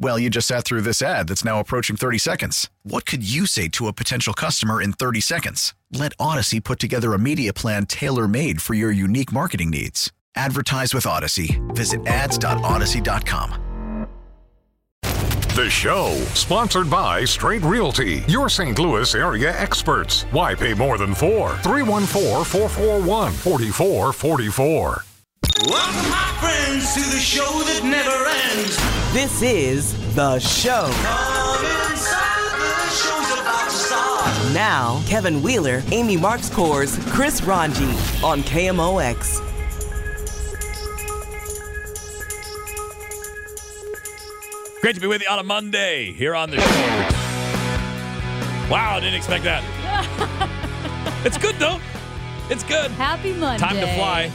Well, you just sat through this ad that's now approaching 30 seconds. What could you say to a potential customer in 30 seconds? Let Audacy put together a media plan tailor made for your unique marketing needs. Advertise with Audacy. Visit ads.audacy.com. The show, sponsored by Straight Realty, your St. Louis area experts. Why pay more than four? 314 441 4444. Welcome, my friends, to the show that never ends. This is The Show. Come inside, the show's about to start. Now, Kevin Wheeler, Amy Marxkors, Chris Ranji on KMOX. Great to be with you on a Monday here on the show. Wow, I didn't expect that. it's good though. It's good. Happy Monday. Time to fly.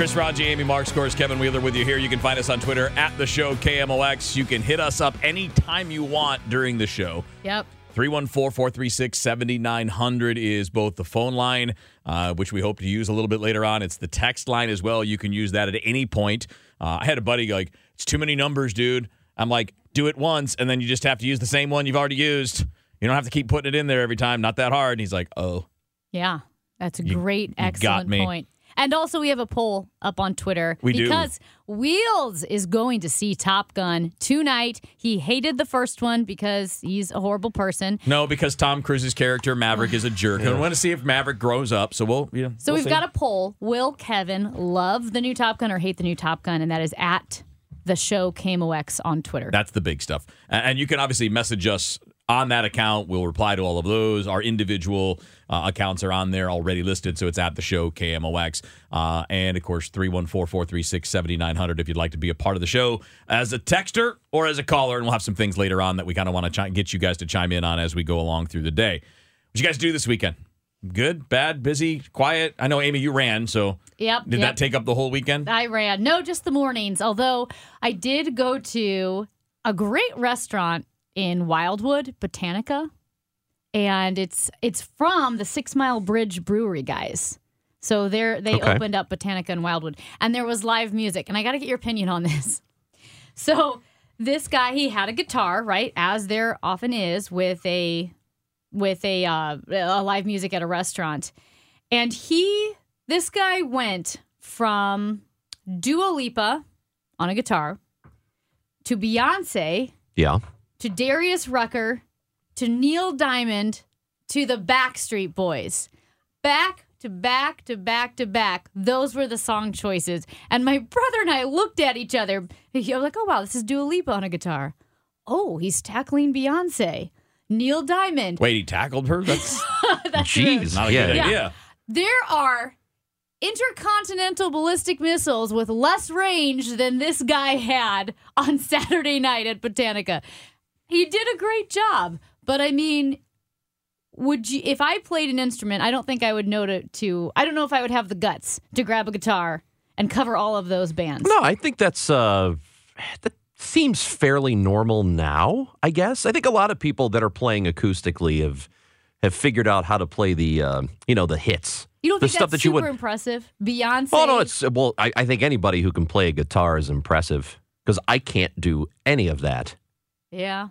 Chris Ranji, Amy Marxkors, Kevin Wheeler with you here. You can find us on Twitter at the show KMOX. You can hit us up anytime you want during the show. Yep. 314 436 7900 is both the phone line, uh, which we hope to use a little bit later on. It's the text line as well. You can use that at any point. Uh, I had a buddy go like, it's too many numbers, dude. I'm like, do it once, and then you just have to use the same one you've already used. You don't have to keep putting it in there every time. Not that hard. And he's like, oh. Yeah. That's a You- great, you excellent point. And also, we have a poll up on Twitter We do. because Wheels is going to see Top Gun tonight. He hated the first one because he's a horrible person. No, because Tom Cruise's character Maverick is a jerk. And I want to see if Maverick grows up. So we'll, you know, So we'll we've see. got a poll. Will Kevin love the new Top Gun or hate the new Top Gun? And that is at the show KMOX on Twitter. That's the big stuff. And you can obviously message us on that account. We'll reply to all of those. Our individual uh, accounts are on there already listed. So it's at the show KMOX. Uh, and of course, 314 436 7900 if you'd like to be a part of the show as a texter or as a caller. And we'll have some things later on that we kind of want to chi- get you guys to chime in on as we go along through the day. What you guys do this weekend? Good, bad, busy, quiet? I know, Amy, you ran. So Yep. did yep. that take up the whole weekend? I ran. No, just the mornings. Although I did go to a great restaurant in Wildwood, Botanica, and it's it's from the Six Mile Bridge Brewery guys. So they're they Okay. opened up Botanica in Wildwood, and there was live music. And I got to get your opinion on this. So this guy, he had a guitar, right, as there often is with a with a uh, a live music at a restaurant, and he this guy went from Dua Lipa on a guitar to Beyonce Yeah. To Darius Rucker to Neil Diamond to the Backstreet Boys. Back to back to back to back. Those were the song choices. And my brother and I looked at each other. You're like, oh, wow, this is Dua Lipa on a guitar. Oh, he's tackling Beyonce. Neil Diamond. Wait, he tackled her? That's That's Jeez. not a yeah. good Yeah. idea. There are intercontinental ballistic missiles with less range than this guy had on Saturday night at Botanica. He did a great job, but I mean, would you if I played an instrument, I don't think I would know to, to I don't know if I would have the guts to grab a guitar and cover all of those bands. No, I think that's uh that seems fairly normal now, I guess. I think a lot of people that are playing acoustically have have figured out how to play the uh, you know, the hits. You don't the think stuff that's that you super would impressive? Beyonce. Oh no, it's well, I, I think anybody who can play a guitar is impressive because I can't do any of that. Yeah.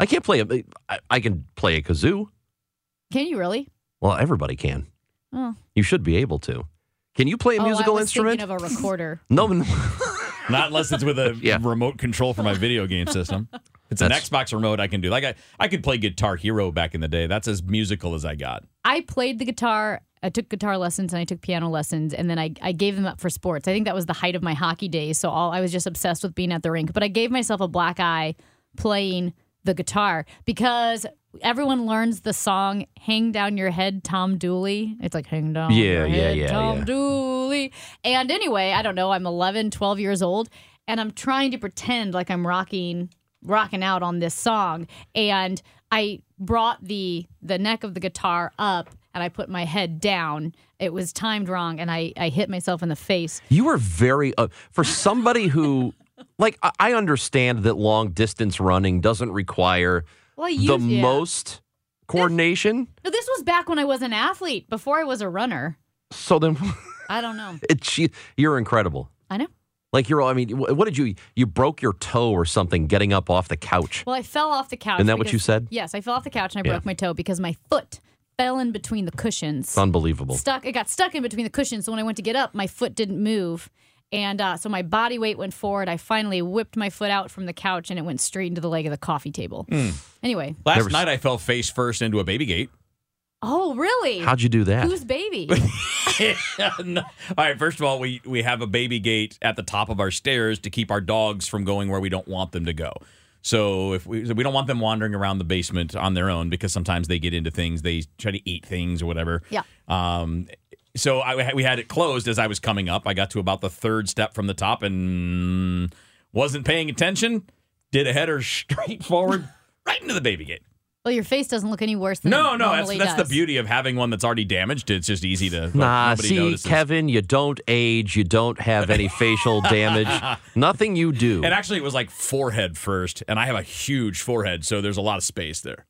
I can't play a I, I can play a kazoo. Can you really? Well, everybody can. Oh. You should be able to. Can you play a Oh, musical I was instrument? Thinking of a recorder. no, no. Not unless it's with a remote control for my video game system. If it's an Xbox remote, I can do. Like I, I could play Guitar Hero back in the day. That's as musical as I got. I played the guitar I took guitar lessons and I took piano lessons, and then I, I gave them up for sports. I think that was the height of my hockey days. So all I was just obsessed with being at the rink. But I gave myself a black eye playing the guitar because everyone learns the song "Hang Down Your Head, Tom Dooley." It's like "Hang Down Yeah, Your yeah, Head, yeah, Tom yeah. Dooley." And anyway, I don't know. I'm 11, 12 years old, and I'm trying to pretend like I'm rocking rocking out on this song and I brought the the neck of the guitar up and I put my head down. It was timed wrong and I I hit myself in the face. You were very uh, for somebody who like I- understand that long distance running doesn't require Well, the yeah. most coordination. But this was back when I was an athlete, before I was a runner. So then I don't know. you- you're incredible. I know. Like you're I mean what did you you broke your toe or something getting up off the couch. Well, I fell off the couch. Isn't that what you said? Yes, I fell off the couch and I Yeah. broke my toe because my foot fell in between the cushions. It's unbelievable. stuck. It got stuck in between the cushions. So when I went to get up, my foot didn't move, and uh, so my body weight went forward. I finally whipped my foot out from the couch, and it went straight into the leg of the coffee table. Mm. Anyway, Last night I fell face first into a baby gate. oh really? How'd you do that? Whose baby? No. All right, first of all, we we have a baby gate at the top of our stairs to keep our dogs from going where we don't want them to go. So if we so we don't want them wandering around the basement on their own because sometimes they get into things, they try to eat things or whatever. Yeah. Um so I, we had it closed as I was coming up. I got to about the third step from the top and wasn't paying attention. Did a header straight forward right into the baby gate. well, your face doesn't look any worse than No, it no, that's normally that's the beauty of having one that's already damaged. It's just easy to like, Nah, nobody see, notices. Kevin, you don't age, you don't have any facial damage. Nothing you do. And actually, it was like forehead first, and I have a huge forehead, so there's a lot of space there.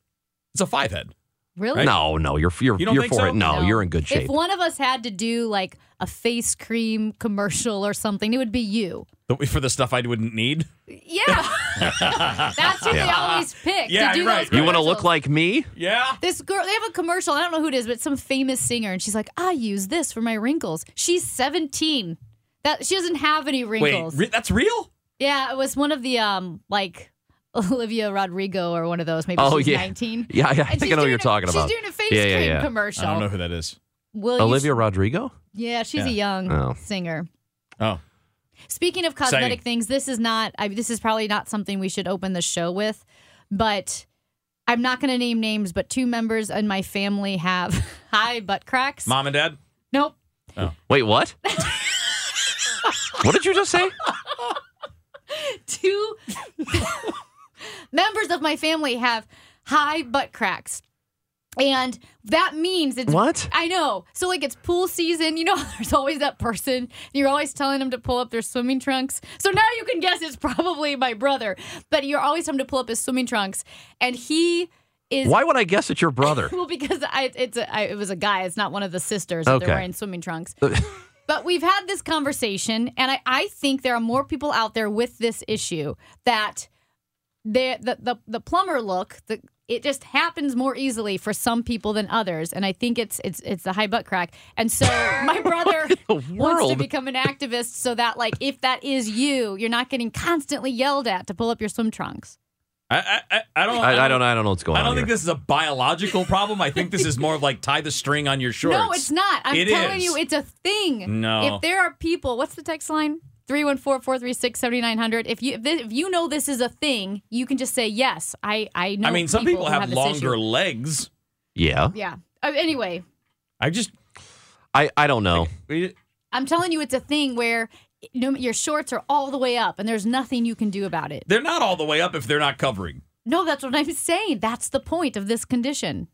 It's a five head. Really? No, no, you're you're You don't you're for so? it. No, you're in good shape. If one of us had to do like a face cream commercial or something, it would be you. For the stuff I wouldn't need. Yeah, that's who they always pick. Yeah, to do you're right. those you want to look like me? Yeah. This girl, they have a commercial. I don't know who it is, but some famous singer, and she's like, "I use this for my wrinkles." She's 17. That she doesn't have any wrinkles. Wait, re- that's real? yeah, it was one of the um like Olivia Rodrigo or one of those. Maybe Oh, she's yeah. 19. Yeah, yeah, I And think I know what you're a- talking about. She's doing a face Yeah, yeah, cream yeah. commercial. I don't know who that is. Will you- Olivia Rodrigo? Yeah, she's a young Oh. singer. Oh. Speaking of cosmetic Exciting. things, this is not. I, this is probably not something we should open the show with, but I'm not going to name names. But two members in my family have high butt cracks. Mom and dad? Nope. Oh. Wait, what? what did you just say? Two members of my family have high butt cracks. And that means it's What? I know. So like it's pool season, you know, there's always that person. You're always telling them to pull up their swimming trunks. So now you can guess it's probably my brother. But you're always telling him to pull up his swimming trunks, and he is Why would I guess it's your brother? well, because I, it's a, I, it was a guy. It's not one of the sisters. that Okay. They're wearing swimming trunks. but we've had this conversation, and I, I think there are more people out there with this issue that the the the, the plumber look the it just happens more easily for some people than others, and I think it's it's it's the high butt crack. And so my brother wants to become an activist so that like if that is you, you're not getting constantly yelled at to pull up your swim trunks. I, I, I- I don't. I, I don't. I don't know what's going on. I don't on think here. this is a biological problem. I think this is more of like tie the string on your shorts. No, it's not. I'm It telling is. you, it's a thing. No. If there are people, what's the text line? 314-436-7900. If you if, this, if you know this is a thing, you can just say yes. I I know. I mean, some people, who have, this longer issue. legs. Yeah. Yeah. Uh, anyway, I just. I, I don't know. we- I'm telling you, it's a thing where you know, your shorts are all the way up, and there's nothing you can do about it. They're not all the way up if they're not covering. No, that's what I'm saying. That's the point of this condition.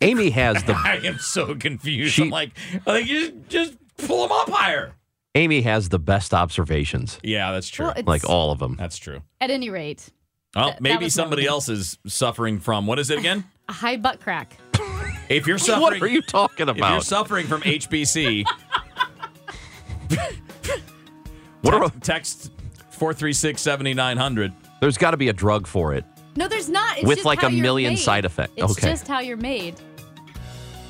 Amy has the I am so confused. She- I'm like, like just, just pull them up higher. Amy has the best observations. Yeah, that's true. Well, Like all of them. that's true. At any rate, Well, That- that maybe somebody else is suffering from what is it again? a high butt crack. If you're suffering, What are you talking about? if you're suffering from HBC, What are, text four three six seventy nine hundred. there's got to be a drug for it. No, there's not. It's With, just like, how a you're million made. side effects. It's Okay. just how you're made.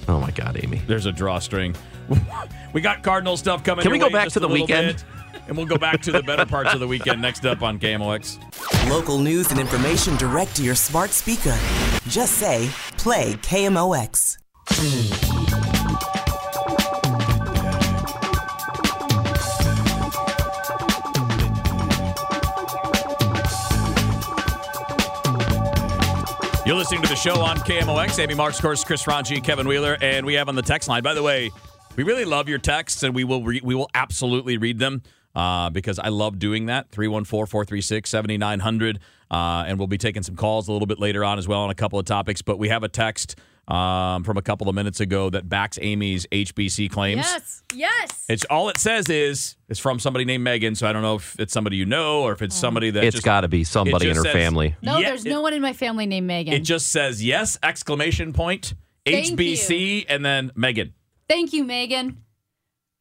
Oh my God, Amy. There's a drawstring. we got Cardinal stuff coming. Can we go back to the weekend? Bit, and we'll go back to the better parts of the weekend next up on KMOX. Local news and information direct to your smart speaker. Just say, play KMOX. You're listening to the show on KMOX. Amy Marks, of course, Chris Ranji, Kevin Wheeler, and we have on the text line. By the way, we really love your texts, and we will re- we will absolutely read them uh, because I love doing that. 314 436 7900. Uh, and we'll be taking some calls a little bit later on as well on a couple of topics. But we have a text um, from a couple of minutes ago that backs Amy's HBC claims. Yes, yes. It's all it says is it's from somebody named Megan. So I don't know if it's somebody you know or if it's somebody that It's just- got to be it somebody in just her says- family. No, Yeah, there's it- no one in my family named Megan. It just says yes exclamation point Thank HBC and then Megan. Thank you, Megan.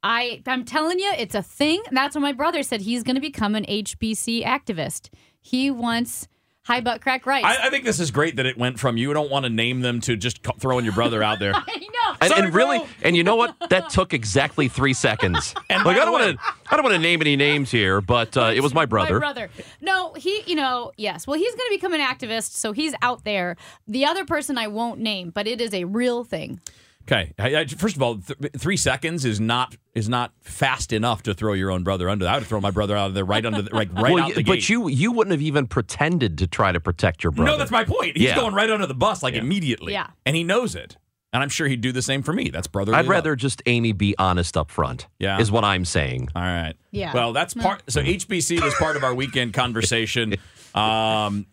I I'm telling you, it's a thing. That's what my brother said. He's going to become an HBC activist. He wants high butt crack rice. I, I think this is great that it went from you don't want to name them to just co- throwing your brother out there. I know. And, Sorry, and really, bro. and you know what? That took exactly three seconds. And like I don't want to, I don't want to name any names here, but uh, it was my brother. My brother. No, he, you know, yes. Well, he's going to become an activist, so he's out there. The other person I won't name, but it is a real thing. Okay. I, I, first of all, th- three seconds is not is not fast enough to throw your own brother under. I would throw my brother out of there right under the, like right Well, out the but gate. you you wouldn't have even pretended to try to protect your brother. no, that's my point. He's Yeah. going right under the bus like immediately. Yeah. And he knows it. And I'm sure he'd do the same for me. That's brotherly. I'd love. rather just Amy be honest up front. Yeah. is what I'm saying. All right. Yeah. Well, that's hmm. part. So HBC was part of our weekend conversation. Um,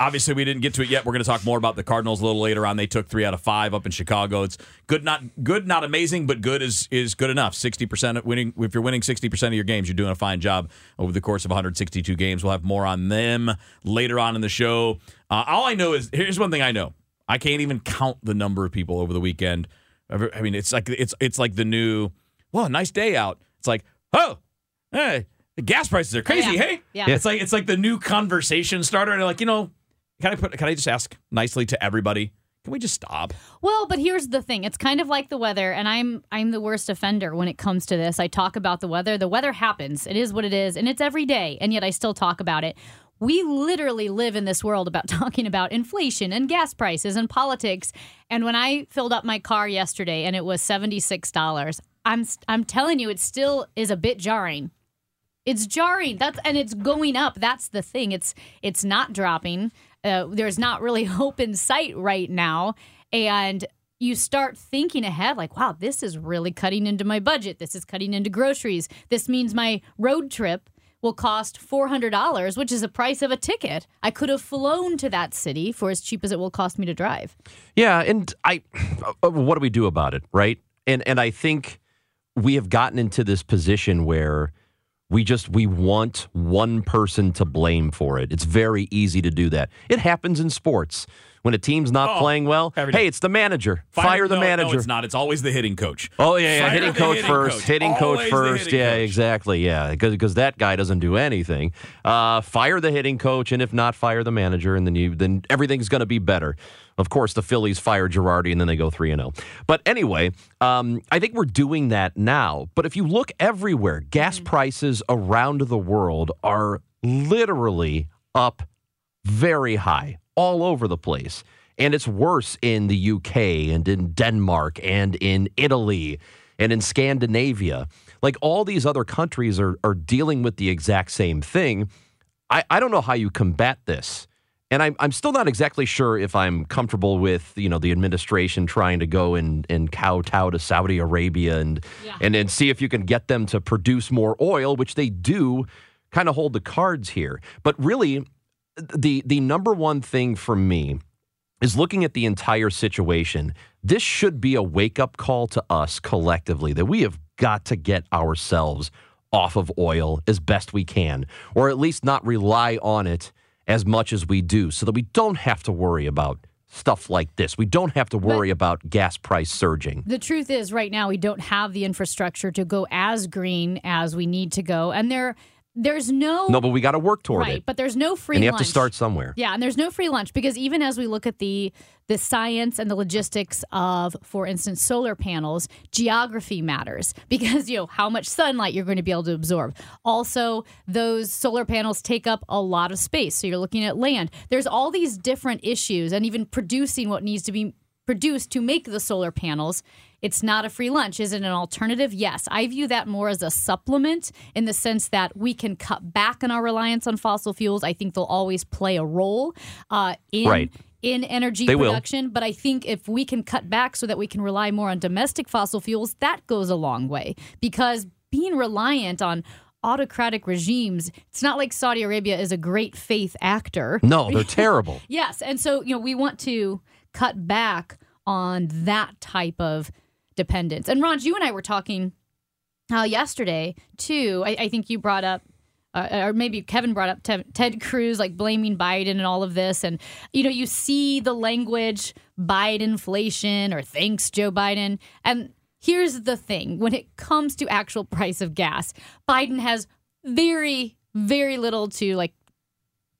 obviously, we didn't get to it yet. We're going to talk more about the Cardinals a little later on. They took three out of five up in Chicago. It's good, not good, not amazing, but good is is good enough. Sixty percent winning. If you're winning sixty percent of your games, you're doing a fine job over the course of 162 games. We'll have more on them later on in the show. Uh, all I know is here's one thing I know. I can't even count the number of people over the weekend. I mean, it's like it's it's like the new. Well, nice day out. It's like, oh, hey, the gas prices are crazy. Yeah. Hey, Yeah. It's like it's like the new conversation starter. And like, you know, can I put? Can I just ask nicely to everybody? Can we just stop? Well, but here's the thing. It's kind of like the weather, and I'm I'm the worst offender when it comes to this. I talk about the weather. The weather happens. It is what it is, and it's every day, and yet I still talk about it. We literally live in this world about talking about inflation and gas prices and politics. And when I filled up my car yesterday and it was $76, I'm I'm telling you it still is a bit jarring. It's jarring. That's and it's going up. That's the thing. It's it's not dropping. Uh, there's not really hope in sight right now, and you start thinking ahead like, wow, this is really cutting into my budget. This is cutting into groceries. This means my road trip will cost $400, which is the price of a ticket. I could have flown to that city for as cheap as it will cost me to drive. Yeah, and I, uh, what do we do about it, right? And and I think we have gotten into this position where we just we want one person to blame for it. It's very easy to do that. It happens in sports when a team's not Oh, playing well. Hey, it's the manager. Fire, the no, manager. No, it's not. It's always the hitting coach. Oh yeah, yeah. Fire hitting coach hitting first. coach. Hitting coach Always the first. hitting Yeah, coach. exactly. Yeah, because that guy doesn't do anything. Uh, fire the hitting coach, and if not, fire the manager, and then you then everything's going to be better. Of course, the Phillies fire Girardi, and then they go three and zero. But anyway, um, I think we're doing that now. But if you look everywhere, gas prices around the world are literally up very high all over the place. And it's worse in the UK and in Denmark and in Italy and in Scandinavia. Like all these other countries are, are dealing with the exact same thing. I, I don't know how you combat this. And I'm, I'm still not exactly sure if I'm comfortable with, you know, the administration trying to go and, and kowtow to Saudi Arabia and, and and see if you can get them to produce more oil, which they do kind of hold the cards here. But really, the the number one thing for me is looking at the entire situation. This should be a wake up call to us collectively that we have got to get ourselves off of oil as best we can, or at least not rely on it as much as we do, so that we don't have to worry about stuff like this. We don't have to worry about gas price surging. The truth is, right now, we don't have the infrastructure to go as green as we need to go. And there, there's no. No, but we got to work toward right, it. but there's no free and you have to start somewhere. Yeah, and there's no free lunch because even as we look at the the science and the logistics of, for instance, solar panels, geography matters because you know how much sunlight you're going to be able to absorb. Also, those solar panels take up a lot of space, so you're looking at land. There's all these different issues, and even producing what needs to be produced to make the solar panels. It's not a free lunch. Is it an alternative? Yes. I view that more as a supplement in the sense that we can cut back on our reliance on fossil fuels. I think they'll always play a role uh, in Right. in energy They will. production, but I think if we can cut back so that we can rely more on domestic fossil fuels, that goes a long way. Because being reliant on autocratic regimes, it's not like Saudi Arabia is a great faith actor. No, they're terrible. Yes, and so you know we want to cut back on that type of dependence. And Ron, you and I were talking uh, yesterday too. I, I think you brought up. Uh, or maybe Kevin brought up Ted, Ted Cruz, like blaming Biden and all of this. And, you know, you see the language Biden inflation or thanks Joe Biden. And here's the thing when it comes to actual price of gas, Biden has very, very little to like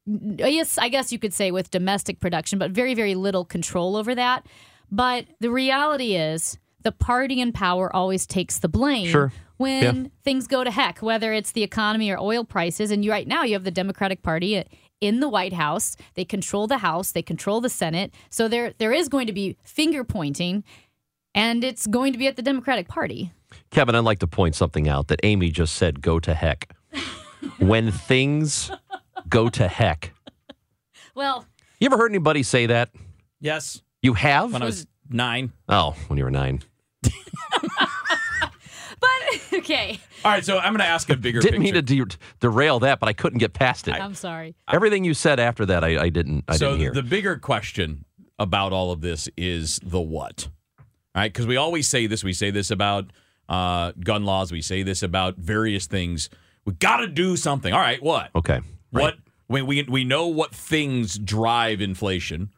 yes, I guess you could say with domestic production, but very, very little control over that. But the reality is the party in power always takes the blame Sure. when Yeah. things go to heck, whether it's the economy or oil prices. And you right now you have the Democratic Party in the White House. They control the House, they control the Senate. So there there is going to be finger pointing and it's going to be at the Democratic Party. Kevin, I'd like to point something out that Amy just said go to heck. when things go to heck. Well, You ever heard anybody say that? Yes. You have? When I was nine. Oh, when you were nine. But okay. All right, so I'm going to ask a bigger Didn't picture. mean to de- derail that, but I couldn't get past it. I'm sorry. Everything you said after that, I, I didn't. I so didn't hear. So the bigger question about all of this is the what, all right? Because we always say this. We say this about uh, gun laws. We say this about various things. We got to do something. All right, what? okay. What? We, we we know what things drive inflation.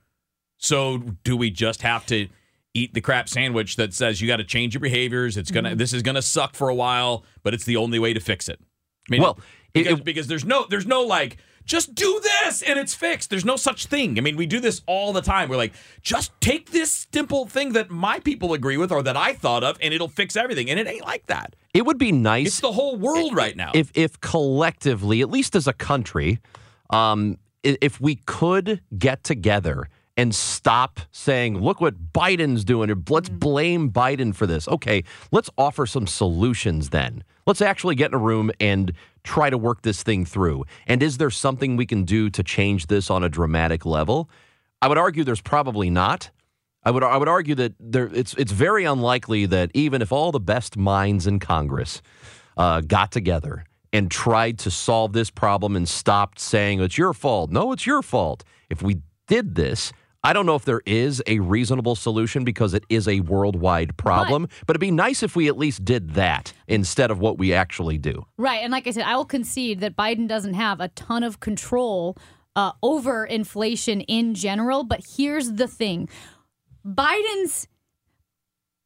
So do we just have to eat the crap sandwich that says you got to change your behaviors? It's gonna. This is gonna suck for a while, but it's the only way to fix it. I mean, Well, because, it- because there's no there's no like just do this and it's fixed. There's no such thing. I mean, we do this all the time. We're like, just take this simple thing that my people agree with or that I thought of, and it'll fix everything. And it ain't like that. It would be nice It's the whole world right now. if if collectively, at least as a country, um, if we could get together and stop saying, "Look what Biden's doing," or "Let's blame Biden for this." Okay, let's offer some solutions. Then let's actually get in a room and try to work this thing through. And is there something we can do to change this on a dramatic level? I would argue there's probably not. I would I would argue that there it's it's very unlikely that even if all the best minds in Congress uh, got together and tried to solve this problem and stopped saying it's your fault. No, it's your fault. If we did this, I don't know if there is a reasonable solution because it is a worldwide problem, but, it'd be nice if we at least did that instead of what we actually do. Right. And like I said, I will concede that Biden doesn't have a ton of control uh, over inflation in general. But here's the thing Biden's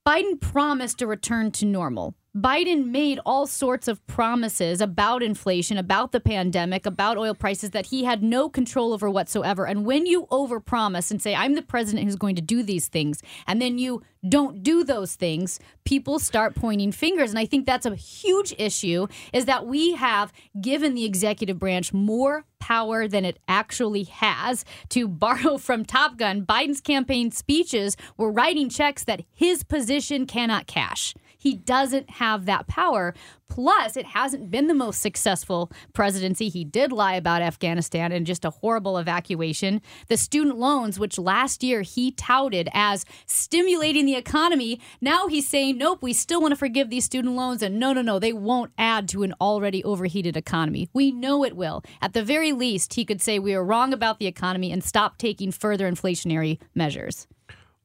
Biden promised a return to normal. Biden made all sorts of promises about inflation, about the pandemic, about oil prices that he had no control over whatsoever. And when you overpromise and say, I'm the president who's going to do these things, and then you don't do those things, people start pointing fingers. And I think that's a huge issue is that we have given the executive branch more power than it actually has. To borrow from Top Gun, Biden's campaign speeches were writing checks that his position cannot cash. He doesn't have that power. Plus, it hasn't been the most successful presidency. He did lie about Afghanistan and just a horrible evacuation. The student loans, which last year he touted as stimulating the economy, now he's saying, nope, we still want to forgive these student loans. And no, no, no, they won't add to an already overheated economy. We know it will. At the very least, he could say we are wrong about the economy and stop taking further inflationary measures.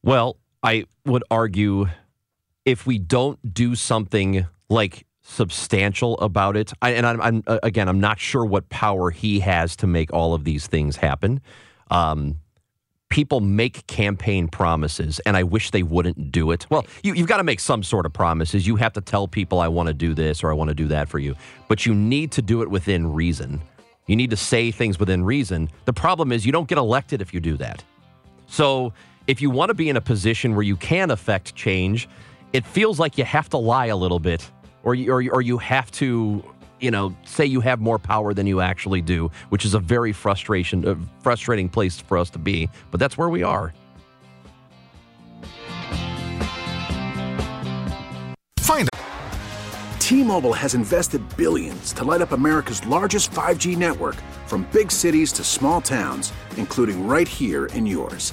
Well, I would argue if we don't do something like substantial about it, I, and I'm, I'm uh, again, I'm not sure what power he has to make all of these things happen. Um, people make campaign promises, and I wish they wouldn't do it. Well, you, you've got to make some sort of promises. You have to tell people, I want to do this or I want to do that for you, but you need to do it within reason. You need to say things within reason. The problem is you don't get elected if you do that. So if you want to be in a position where you can affect change, it feels like you have to lie a little bit, or you, or, or you have to, you know, say you have more power than you actually do, which is a very frustration, uh, frustrating place for us to be. But that's where we are. Find T-Mobile has invested billions to light up America's largest 5G network from big cities to small towns, including right here in yours.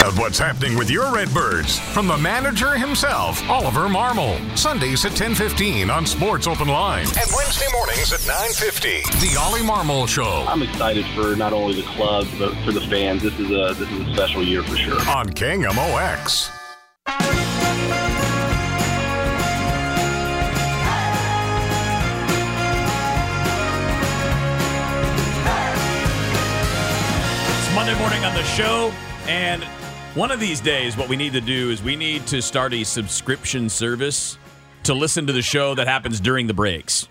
Out what's happening with your Redbirds from the manager himself, Oliver Marmol. Sundays at 10:15 on Sports Open Line and Wednesday mornings at 9:50. The Ollie Marmol Show I'm excited for not only the club but for the fans. This is a this is a special year for sure. on KMOX. It's Monday morning on the show, and one of these days, what we need to do is we need to start a subscription service to listen to the show that happens during the breaks.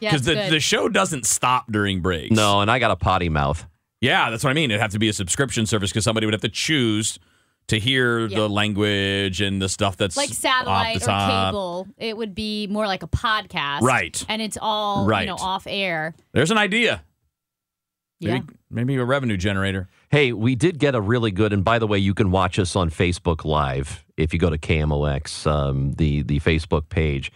Yeah, Because the, good. the show doesn't stop during breaks. No, and I got a potty mouth. Yeah, that's what I mean. It'd have to be a subscription service because somebody would have to choose to hear Yeah. the language and the stuff that's like off satellite the or cable, it would be more like a podcast, Right. And it's all Right. you know off air. There's an idea. Yeah. Maybe, maybe a revenue generator. Hey, we did get a really good, and by the way, you can watch us on Facebook Live if you go to KMOX, um, the the Facebook page,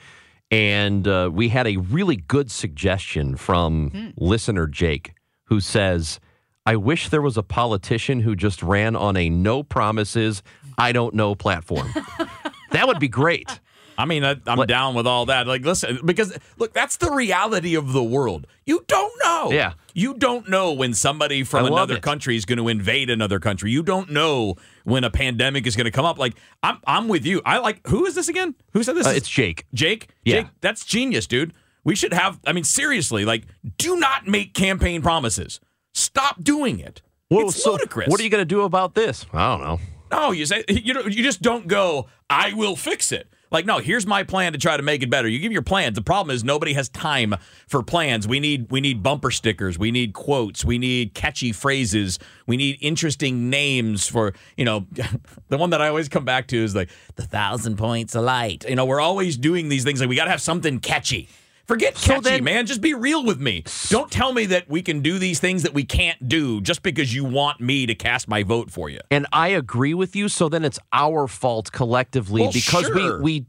and uh, we had a really good suggestion from listener Jake, who says, "I wish there was a politician who just ran on a no promises, I don't know platform. that would be great." I mean, I, I'm down with all that. Like, listen, because look, that's the reality of the world. You don't know. Yeah. You don't know when somebody from another it. country is going to invade another country. You don't know when a pandemic is going to come up. Like, I'm, I'm with you. I like. Who is this again? Who said this? Uh, it's Jake. Jake. Yeah. Jake. That's genius, dude. We should have. I mean, seriously. Like, do not make campaign promises. Stop doing it. Well, it's so ludicrous. What are you going to do about this? I don't know. No, you say you know you just don't go. I will fix it. Like no, here's my plan to try to make it better. You give your plans. The problem is nobody has time for plans. We need we need bumper stickers. We need quotes. We need catchy phrases. We need interesting names for you know. the one that I always come back to is like the thousand points of light. You know, we're always doing these things. Like we got to have something catchy. Forget catchy, then- man. Just be real with me. Don't tell me that we can do these things that we can't do just because you want me to cast my vote for you. And I agree with you. So then it's our fault collectively Well, because sure. we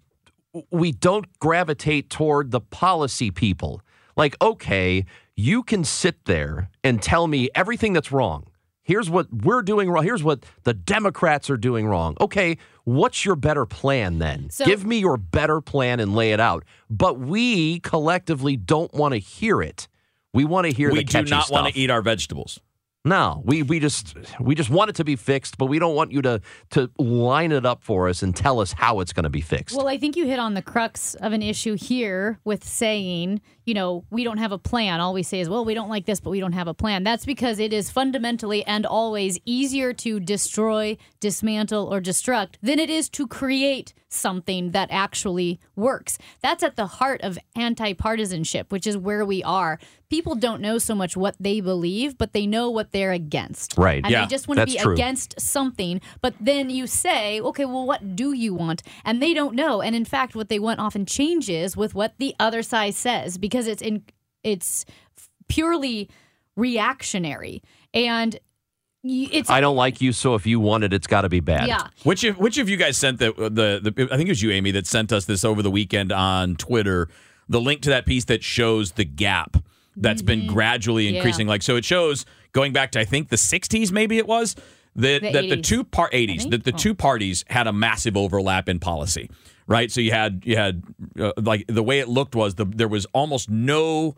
we we don't gravitate toward the policy people. Like, okay, you can sit there and tell me everything that's wrong. Here's what we're doing wrong. Here's what the Democrats are doing wrong. Okay, what's your better plan then? So- Give me your better plan and lay it out. But we collectively don't want to hear it. We want to hear we the do not stuff. want to eat our vegetables. No, we we just we just want it to be fixed, but we don't want you to to line it up for us and tell us how it's going to be fixed. Well, I think you hit on the crux of an issue here with saying, you know, we don't have a plan. All we say is, well, we don't like this, but we don't have a plan. That's because it is fundamentally and always easier to destroy, dismantle, or destruct than it is to create something that actually works. That's at the heart of anti partisanship, which is where we are. People don't know so much what they believe, but they know what they're against. Right. And Yeah, they just want to be true. against something, but then you say, okay, well, what do you want? And they don't know. And in fact, what they want often changes with what the other side says because it's in it's purely reactionary and it's I don't like you, so if you want it, it's got to be bad. yeah. Which of, which of you guys sent the, the the I think it was you Amy that sent us this over the weekend on Twitter the link to that piece that shows the gap that's been gradually Mm-hmm. Yeah. increasing like so it shows going back to I think the 60s maybe it was that The that the 80s. two part 80s that the Oh. two parties had a massive overlap in policy right so you had you had uh, like the way it looked was the there was almost no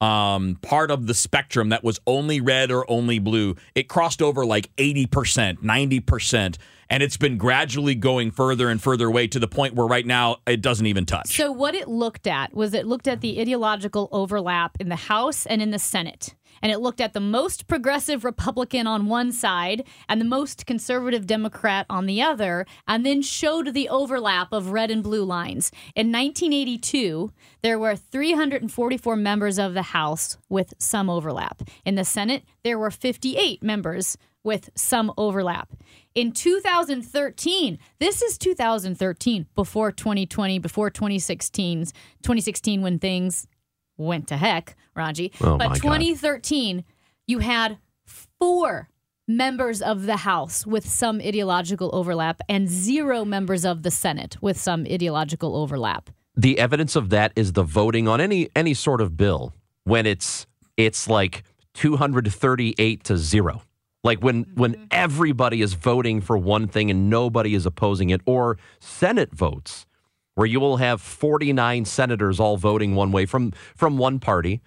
um, part of the spectrum that was only red or only blue. It crossed over like 80%, 90%. and it's been gradually going further and further away to the point where right now it doesn't even touch. So what it looked at was it looked at the ideological overlap in the House and in the Senate. And it looked at the most progressive Republican on one side and the most conservative Democrat on the other, and then showed the overlap of red and blue lines. In 1982, there were 344 members of the House with some overlap. In the Senate, there were 58 members with some overlap. In 2013, this is 2013, before 2020, before 2016, 2016 when things went to heck, Ranji. Oh, but my God. 2013, you had four members of the House with some ideological overlap and zero members of the Senate with some ideological overlap. the evidence of that is the voting on any any sort of bill when it's it's like 238 to 0 like when when mm-hmm. everybody is voting for one thing and nobody is opposing it or senate votes where you will have 49 senators all voting one way from from one party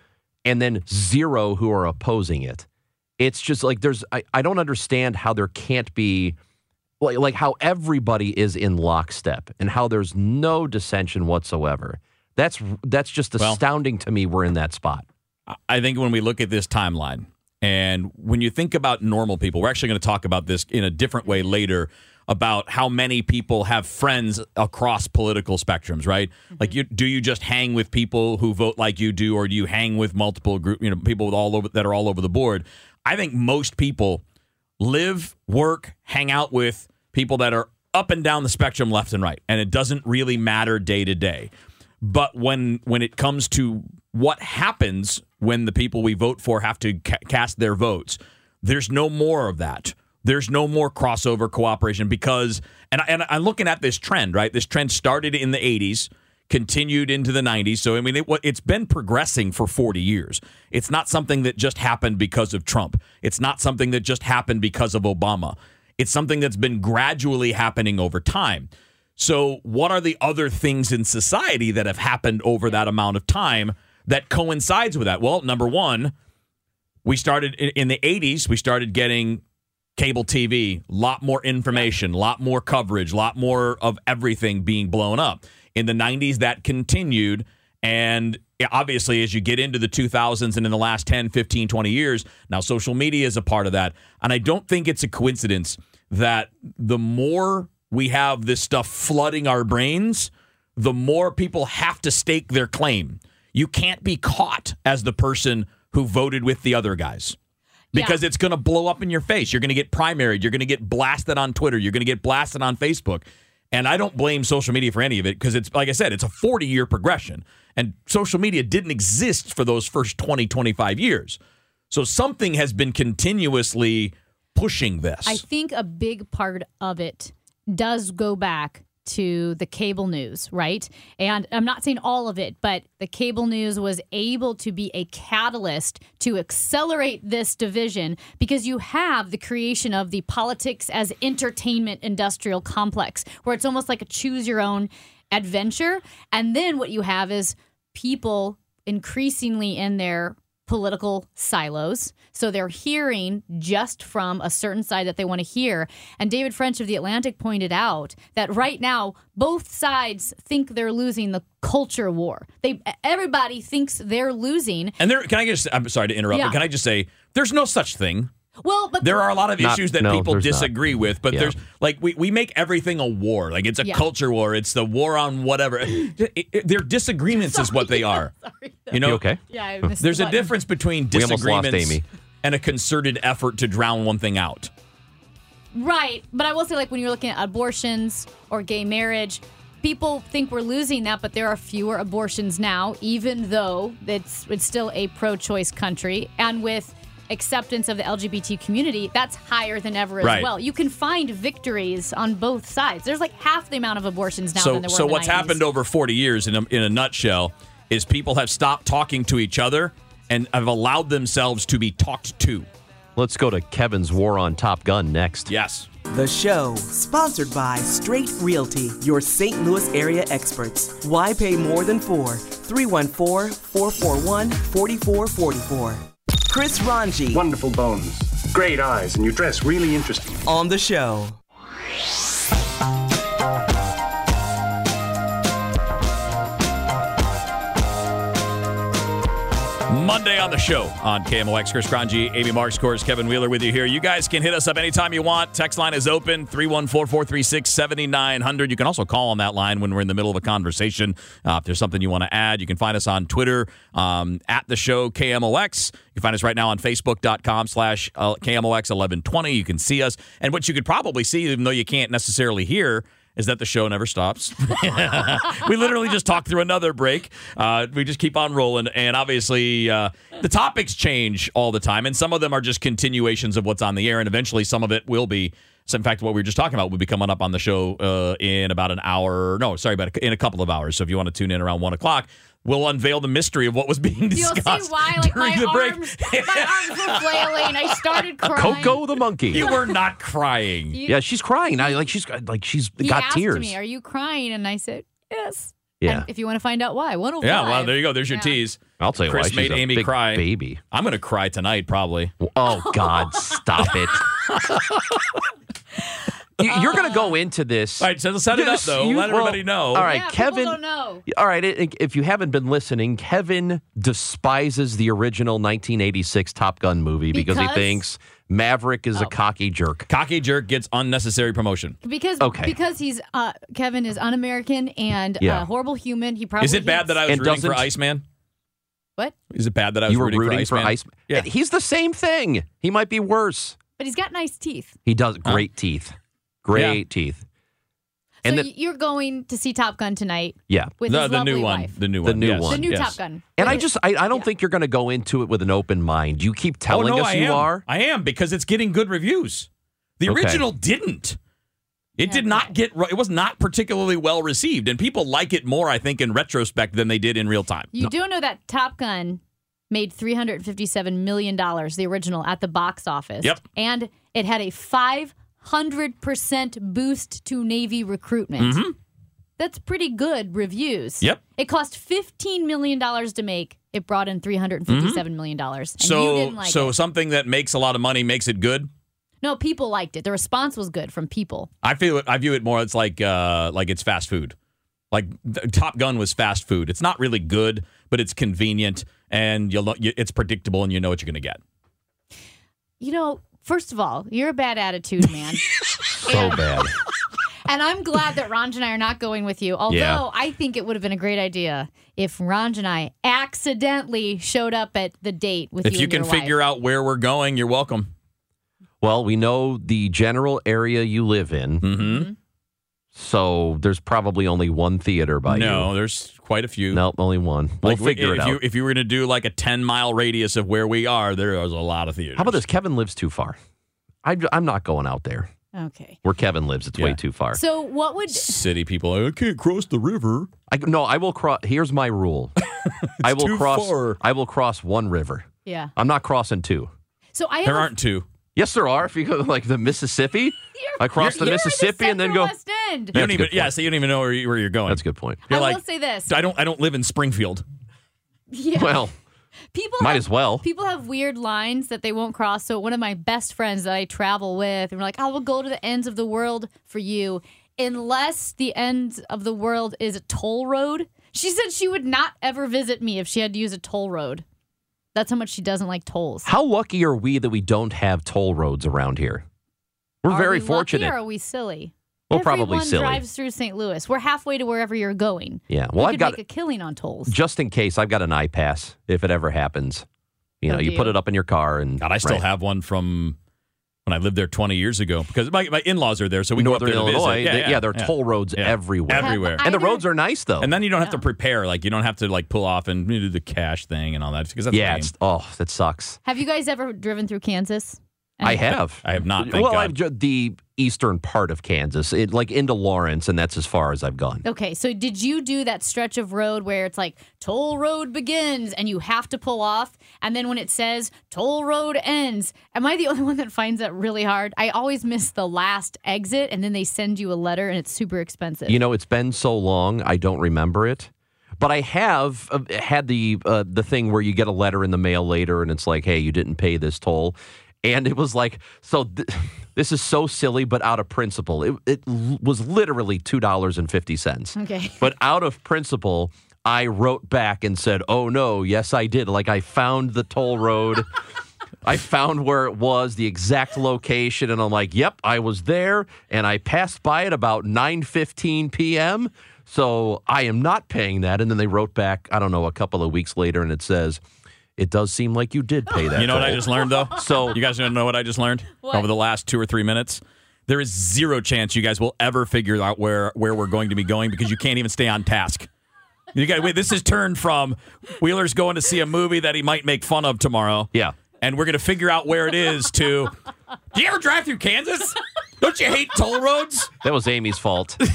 and then zero who are opposing it it's just like there's i, I don't understand how there can't be like, like how everybody is in lockstep and how there's no dissension whatsoever. That's that's just Well- astounding to me. We're in that spot. I think when we look at this timeline and when you think about normal people, we're actually going to talk about this in a different way later about how many people have friends across political spectrums, right? Mm-hmm. Like you do you just hang with people who vote like you do or do you hang with multiple group, you know, people with all over that are all over the board? I think most people live, work, hang out with people that are up and down the spectrum left and right and it doesn't really matter day to day. But when when it comes to what happens when the people we vote for have to ca- cast their votes, there's no more of that. There's no more crossover cooperation because, and, I, and I'm looking at this trend, right? This trend started in the 80s, continued into the 90s. So, I mean, it, it's been progressing for 40 years. It's not something that just happened because of Trump. It's not something that just happened because of Obama. It's something that's been gradually happening over time. So, what are the other things in society that have happened over that amount of time that coincides with that? Well, number one, we started in, in the 80s, we started getting cable TV, lot more information, a lot more coverage, a lot more of everything being blown up. In the 90s, that continued. And obviously, as you get into the 2000s and in the last 10, 15, 20 years, now social media is a part of that. And I don't think it's a coincidence that the more we have this stuff flooding our brains, the more people have to stake their claim. You can't be caught as the person who voted with the other guys because it's going to blow up in your face. You're going to get primaried. You're going to get blasted on Twitter. You're going to get blasted on Facebook. And I don't blame social media for any of it because it's, like I said, it's a 40 year progression. And social media didn't exist for those first 20, 25 years. So something has been continuously pushing this. I think a big part of it does go back to the cable news, right? And I'm not saying all of it, but the cable news was able to be a catalyst to accelerate this division because you have the creation of the politics as entertainment industrial complex, where it's almost like a choose your own adventure. And then what you have is people increasingly in their political silos. So they're hearing just from a certain side that they want to hear. And David French of The Atlantic pointed out that right now, both sides think they're losing the culture war. They everybody thinks they're losing. and there, can I just, I'm sorry to interrupt, Yeah. but can I just say, there's no such thing. Well, but there are a lot of Not- issues that no, people there's not. disagree with, but Yeah. there's like we, we make everything a war. Like it's a Yeah. culture war. It's the war on whatever. It- it- their disagreements is what they are. You know, You okay? Yeah, I missed there's the a difference between We lost disagreements and a concerted effort to drown one thing out. Right. But I will say, like, when you're looking at abortions or gay marriage, people think we're losing that, but there are fewer abortions now, even though it's, it's still a pro choice country. And with acceptance of the LGBT community, that's higher than ever as Right. well. You can find victories on both sides. There's like half the amount of abortions now so than there were so in the what's 90s. happened over 40 years in a, in a nutshell is people have stopped talking to each other and have allowed themselves to be talked to. Let's go to Kevin's War on Top Gun next. Yes. The show, sponsored by Straight Realty, your St. Louis area experts. Why pay more than four? 314 441 4444. Chris Ranji Wonderful bones, great eyes, and you dress really interesting. on the show. Monday on the show on KMOX. Chris Ranji, Amy Marxkors, Kevin Wheeler with you here. You guys can hit us up anytime you want. Text line is open 314 436 7900. You can also call on that line when we're in the middle of a conversation. Uh, if there's something you want to add, you can find us on Twitter um, at the show KMOX. You can find us right now on Facebook.com slash uh, KMOX 1120. You can see us. And what you could probably see, even though you can't necessarily hear, is that the show never stops. we literally just talk through another break. Uh, we just keep on rolling, and obviously uh, the topics change all the time, and some of them are just continuations of what's on the air, and eventually some of it will be. So in fact, what we were just talking about will be coming up on the show uh, in about an hour. No, sorry, about in a couple of hours. So if you want to tune in around one o'clock, we'll unveil the mystery of what was being You'll discussed see why, like my during the break. arms, my arms were flailing. I started crying. Coco the monkey. You were not crying. You- yeah, she's crying now. Like she's like she's He got asked tears. me, "Are you crying?" And I said, "Yes." Yeah. And if you want to find out why, 105. Yeah, well, there you go. There's your Yeah. tease. I'll tell you Chris why. She's made a Amy big cry. Baby. I'm going to cry tonight, probably. Oh God, stop it. You- You're going to go into this. All right, so set it up, though. you- Let well, everybody know. All right, Yeah, Kevin. Don't know. All right, if you haven't been listening, Kevin despises the original 1986 Top Gun movie because, he thinks Maverick is a cocky jerk. Cocky jerk gets unnecessary promotion. Because Okay. because he's uh, Kevin is un-American and Yeah. a horrible human. He probably Is it bad that I was And rooting for doesn't- Iceman? What? Is it bad that I was You were rooting, rooting for for Iceman? Iceman. Yeah. He's the same thing. He might be worse. But he's got nice teeth. He does great teeth. Great teeth. So And y the- you're going to see Top Gun tonight Yeah. with the, his the new one. wife. The new one, The one. new yes. one. the new yes. Top Gun. And I just I, I don't think you're going to go into it with an open mind. You keep oh, telling oh, no, us I you am. are. I am because it's getting good reviews. The Okay. original didn't. It did not get. It was not particularly well received, and people like it more, I think, in retrospect than they did in real time. You do know that Top Gun made $357 million, the original, at the box office. Yep. And it had a 500% boost to Navy recruitment. Mhm. That's pretty good reviews. Yep. It cost $15 million to make. It brought in $357 million. dollars. And you so, didn't like so it. something that makes a lot of money makes it good. No, people liked it. The response was good from people. I feel it. I view it more. It's like uh, like it's fast food. Like Top Gun was fast food. It's not really good, but it's convenient and you'll you, it's predictable and you know what you're going to get. You know, first of all, you're a bad attitude man. So bad. And I'm glad that Ranj and I are not going with you. Although Yeah. I think it would have been a great idea if Ranj and I accidentally showed up at the date with If you. If you and can your figure wife. out where we're going, you're welcome. Well, we know the general area you live in. Mm-hmm. So there's probably only one theater by you. No, there's quite a few. Nope, only one. We'll Like, we- figure it if out. You, if you were going to do like a 10 mile radius of where we are, there's a lot of theaters. How about this? Kevin lives too far. I, I'm not going out there. Okay. Where Kevin lives, it's way too far. So what would City people, I can't cross the river. I, no, I will cross. Here's my rule. I will too cross. far. I will cross one river. yeah? I'm not crossing two. So I There a- aren't two. Yes, there are. If you go like the Mississippi, across the you're in Mississippi and then go. West End. You don't even, yeah, so you don't even know where, you, where you're going. That's a good point. You're I like, will say this. I don't, I don't live in Springfield. Yeah. Well, people might have, as well. People have weird lines that they won't cross. So one of my best friends that I travel with, and we're like, "I will go to the ends of the world for you, unless the ends of the world is a toll road." She said she would not ever visit me if she had to use a toll road. That's how much she doesn't like tolls. How lucky are we that we don't have toll roads around here? We're Are very we lucky fortunate. Or are we silly? Well, probably Everyone silly. drives through St. Louis. We're halfway to wherever you're going. Yeah. We Well, I've could got make a killing on tolls. just in case. I've got an I-PASS if it ever happens. You oh, know, Oh, you put it up in your car and. God, I still right. have one from when I lived there 20 years ago because my, my in-laws are there, so we Northern go up there to Illinois. visit. they- yeah, there are toll roads Yeah. everywhere. Everywhere. And the roads are nice though. And then you don't have to prepare. Like you don't have to like pull off and do the cash thing and all that because that's a yeah, it's, oh, that sucks. Have you guys ever driven through Kansas? I have. I have not. Thank well, God. I've ju- the eastern part of Kansas, it, like into Lawrence, and that's as far as I've gone. Okay, so did you do that stretch of road where it's like toll road begins and you have to pull off, and then when it says toll road ends, am I the only one that finds that really hard? I always miss the last exit, and then they send you a letter, and it's super expensive. You know, it's been so long, I don't remember it. But I have uh, had the uh, the thing where you get a letter in the mail later, and it's like, "Hey, you didn't pay this toll," and it was like, so. Th- this is so silly, but out of principle, it, it l- was literally two dollars and fifty cents. Okay. But out of principle, I wrote back and said, "Oh no, yes I did. Like I found the toll road." I found where it was, the exact location, and I'm like, "Yep, I was there, and I passed by it about 9:15 p.m." So I am not paying that. And then they wrote back, I don't know, a couple of weeks later, and it says, "It does seem like you did pay that." You know what I just learned though? So you guys know what I just learned over the last two or three minutes? There is zero chance you guys will ever figure out where where we're going to be going because you can't even stay on task. You got wait. This has turned from Wheeler's going to see a movie that he might make fun of tomorrow. Yeah, and we're going to figure out where it is. To do you ever drive through Kansas? Don't you hate toll roads? that was Amy's fault.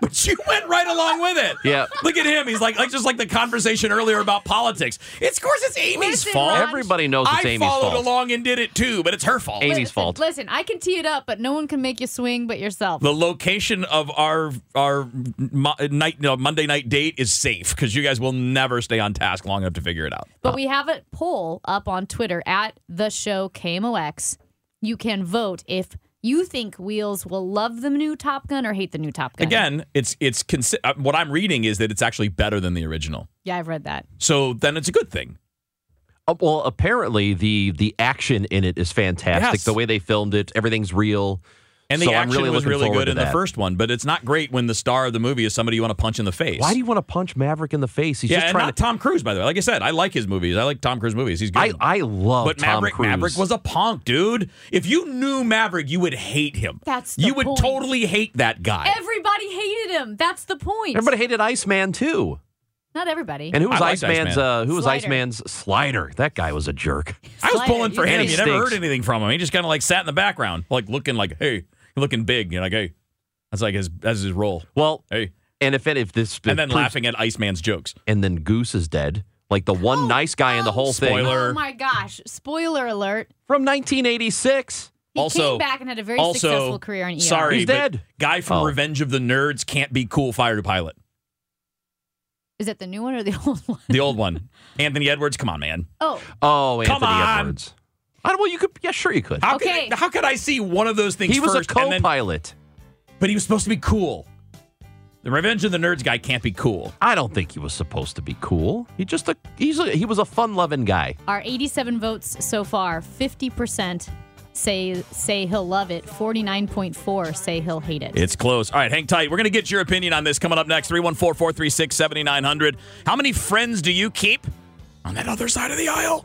But you went right along with it. Yeah. Look at him. He's like, like just like the conversation earlier about politics. It's of course it's Amy's Listen, fault. Raj- Everybody knows it's I Amy's fault. I followed along and did it too, but it's her fault. Amy's listen, fault. Listen, I can tee it up, but no one can make you swing but yourself. The location of our our mo- night no, Monday night date is safe because you guys will never stay on task long enough to figure it out. But we have a poll up on Twitter at the show KMOX. You can vote if you think Wheels will love the new Top Gun or hate the new Top Gun. Again, it's it's consi- uh, what I'm reading is that it's actually better than the original. Yeah, I've read that. So then it's a good thing. Uh, well, apparently the the action in it is fantastic. Yes. The way they filmed it, everything's real. And the So I'm action really was really good to in the first one, but it's not great when the star of the movie is somebody you want to punch in the face. Why do you want to punch Maverick in the face? He's yeah, just and trying not to. Tom Cruise, by the way. Like I said, I like his movies. I like Tom Cruise movies. He's good. I I love but Tom Maverick, Cruise. Maverick was a punk, dude. If you knew Maverick, you would hate him. That's the you would point. totally hate that guy. Everybody hated him. That's the point. Everybody hated Iceman too. Not everybody. And who was Iceman's? Iceman. Uh, who was Slider. Iceman's Slider? That guy was a jerk. I was pulling for you him. You never heard anything from him. He just kind of like sat in the background, like looking like, hey, you're looking big. You're like, hey, that's like his that's his role. Well, Hey, and if it, if this and then proves- laughing at Iceman's jokes. and then Goose is dead, like the one nice guy in the whole thing Spoiler. Oh my gosh! Spoiler alert. from 1986. He Also- came back and had a very also, successful career in ER. Sorry, He's but dead. Guy from Oh. Revenge of the Nerds can't be cool fighter pilot. Is that the new one or the old one? The old one, Anthony Edwards. Come on, man. Oh, Oh, Come Anthony on. Edwards. I don't, well, you could. Yeah, sure, you could. How Okay. Could, how could I see one of those things He was a first and then- co-pilot. but he was supposed to be cool. The Revenge of the Nerds guy can't be cool. I don't think he was supposed to be cool. He just a, he's a, he was a fun-loving guy. our 87 votes so far. 50% say say he'll love it. 49.4 say he'll hate it. It's close. All right, hang tight. We're going to get your opinion on this coming up next. 314 436 7900. How many friends do you keep on that other side of the aisle?